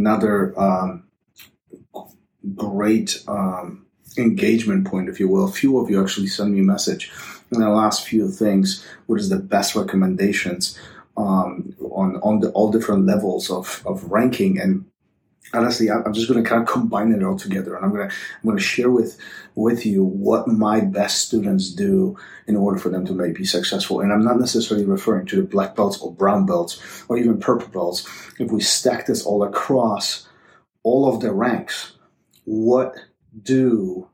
another um, great um, engagement point, if you will. A few of you actually send me a message in the last few things. What is the best recommendations um, on on the all different levels of of ranking and honestly, I'm just going to kind of combine it all together, and I'm going to I'm going to share with with you what my best students do in order for them to maybe be successful. And I'm not necessarily referring to the black belts or brown belts or even purple belts. If we stack this all across all of the ranks, what do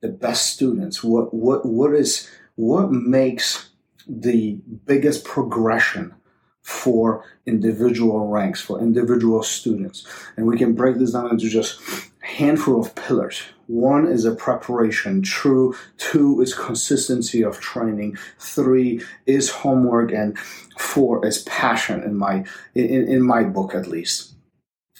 the best students? What what what is what makes the biggest progression for individual ranks, for individual students. And we can break this down into just a handful of pillars. One is a preparation, true. Two is consistency of training. Three is homework, and four is passion in my in, in my book at least.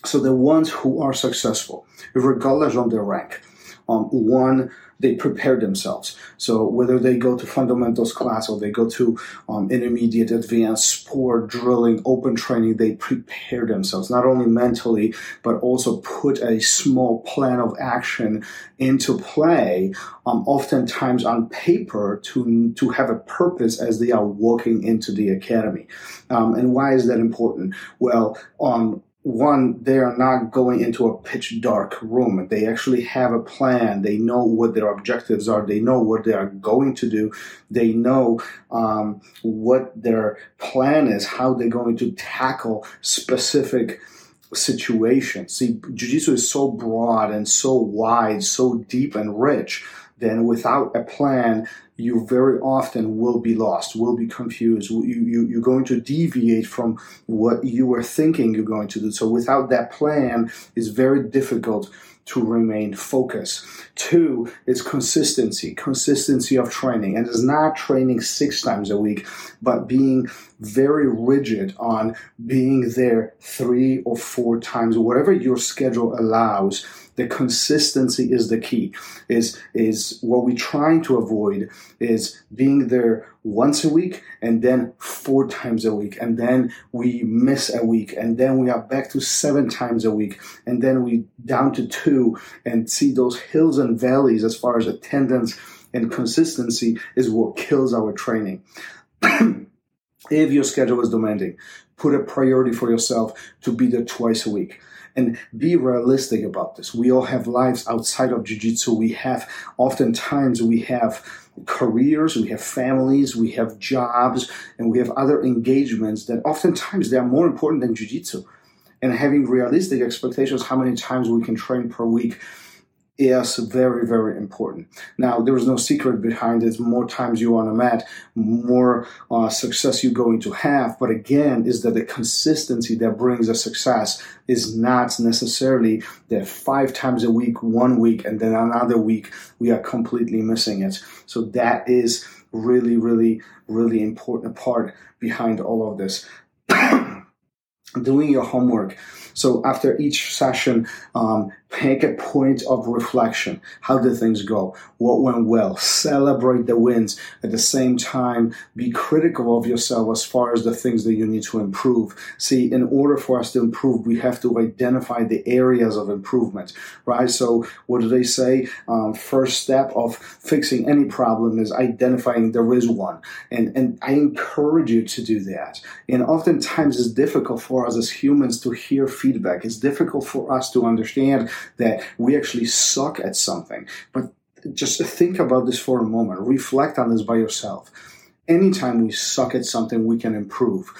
So the ones who are successful, regardless of their rank, um, one they prepare themselves. So whether they go to fundamentals class or they go to um, intermediate, advanced sport, drilling, open training, they prepare themselves not only mentally but also put a small plan of action into play, um, oftentimes on paper to to have a purpose as they are walking into the academy. Um, and why is that important? Well, um, one, they are not going into a pitch dark room. They actually have a plan. They know what their objectives are. They know what they are going to do. They know um, what their plan is, how they're going to tackle specific situations. See, Jiu-Jitsu is so broad and so wide, so deep and rich. Then without a plan, you very often will be lost, will be confused. You, you, you're going to deviate from what you were thinking you're going to do. So without that plan, it's very difficult to remain focused. Two is consistency, consistency of training. And it's not training six times a week, but being very rigid on being there three or four times, whatever your schedule allows the consistency is the key is is what we're trying to avoid is being there once a week and then four times a week. And then we miss a week. And then we are back to seven times a week. And then we down to two and see those hills and valleys as far as attendance and consistency is what kills our training if your schedule is demanding put a priority for yourself to be there twice a week and be realistic about this. We all have lives outside of jiu-jitsu. We have oftentimes we have careers, we have families, we have jobs, and we have other engagements that oftentimes they are more important than jiu-jitsu. And having realistic expectations how many times we can train per week is very, very important. Now, there is no secret behind it. More times you on a mat, more uh, success you're going to have. But again, is that the consistency that brings a success is not necessarily that five times a week, one week, and then another week, we are completely missing it. So that is really, really, really important part behind all of this. Doing your homework. So after each session, um, Make a point of reflection. How did things go? What went well? Celebrate the wins. At the same time, be critical of yourself as far as the things that you need to improve. See, in order for us to improve, we have to identify the areas of improvement, right? So, what do they say? Um, first step of fixing any problem is identifying there is one. And, and I encourage you to do that. And oftentimes, it's difficult for us as humans to hear feedback. It's difficult for us to understand that we actually suck at something. But just think about this for a moment. Reflect on this by yourself. Anytime we suck at something, we can improve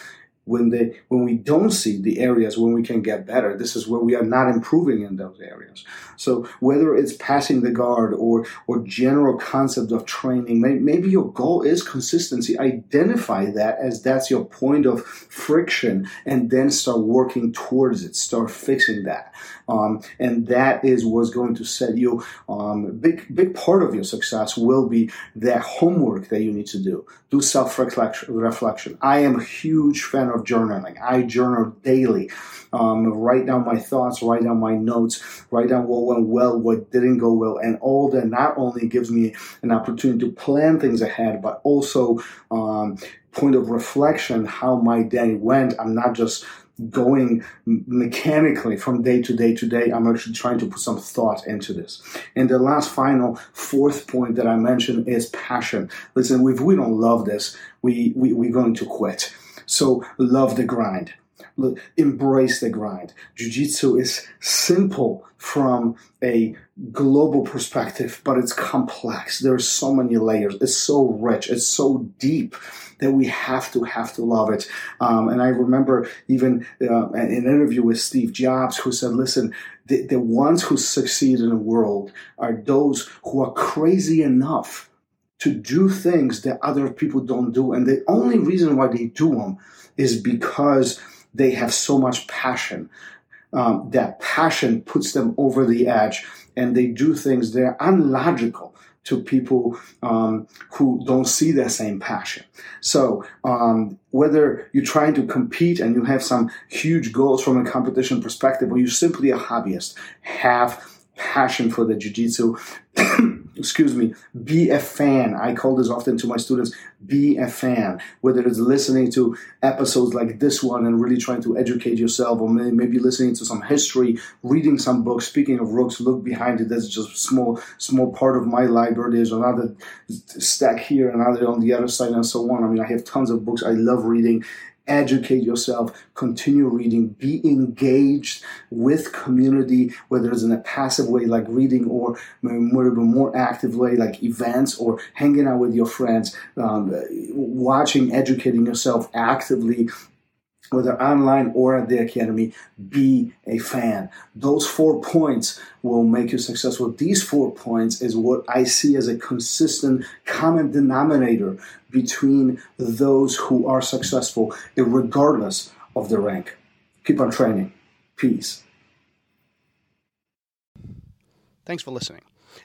when they when we don't see the areas when we can get better this is where we are not improving in those areas. So whether it's passing the guard or or general concept of training maybe your goal is consistency. Identify that as that's your point of friction and then start working towards it. Start fixing that. Um, and that is what's going to set you um, big big part of your success will be that homework that you need to do. Do self reflection i am a huge fan of journaling. I journal daily. Um, write down my thoughts, write down my notes, write down what went well, what didn't go well, and all that not only gives me an opportunity to plan things ahead, but also um, point of reflection how my day went. I'm not just going mechanically from day to day to day. I'm actually trying to put some thought into this. And the last final fourth point that I mentioned is passion. Listen, if we don't love this, we, we, we're going to quit. So love the grind embrace the grind. Jiu-jitsu is simple from a global perspective, but it's complex. There's so many layers. It's so rich. It's so deep that we have to have to love it. Um, and I remember even uh, an interview with Steve Jobs who said, "Listen, the, the ones who succeed in the world are those who are crazy enough." To do things that other people don't do. And the only reason why they do them is because they have so much passion. Um, that passion puts them over the edge and they do things that are unlogical to people um, who don't see that same passion. So um, whether you're trying to compete and you have some huge goals from a competition perspective, or you're simply a hobbyist, have passion for the jiu-jitsu excuse me, be a fan. I call this often to my students, be a fan. Whether it's listening to episodes like this one and really trying to educate yourself, or maybe listening to some history, reading some books. Speaking of books, look behind it. That's just a small, small part of my library. There's another stack here, another on the other side, and so on. I mean, I have tons of books I love reading educate yourself, continue reading, be engaged with community, whether it's in a passive way like reading or more more active way like events or hanging out with your friends, um, watching, educating yourself actively whether online or at the academy, be a fan. Those four points will make you successful. These four points is what I see as a consistent common denominator between those who are successful, regardless of the rank. Keep on training. Peace. Thanks for listening.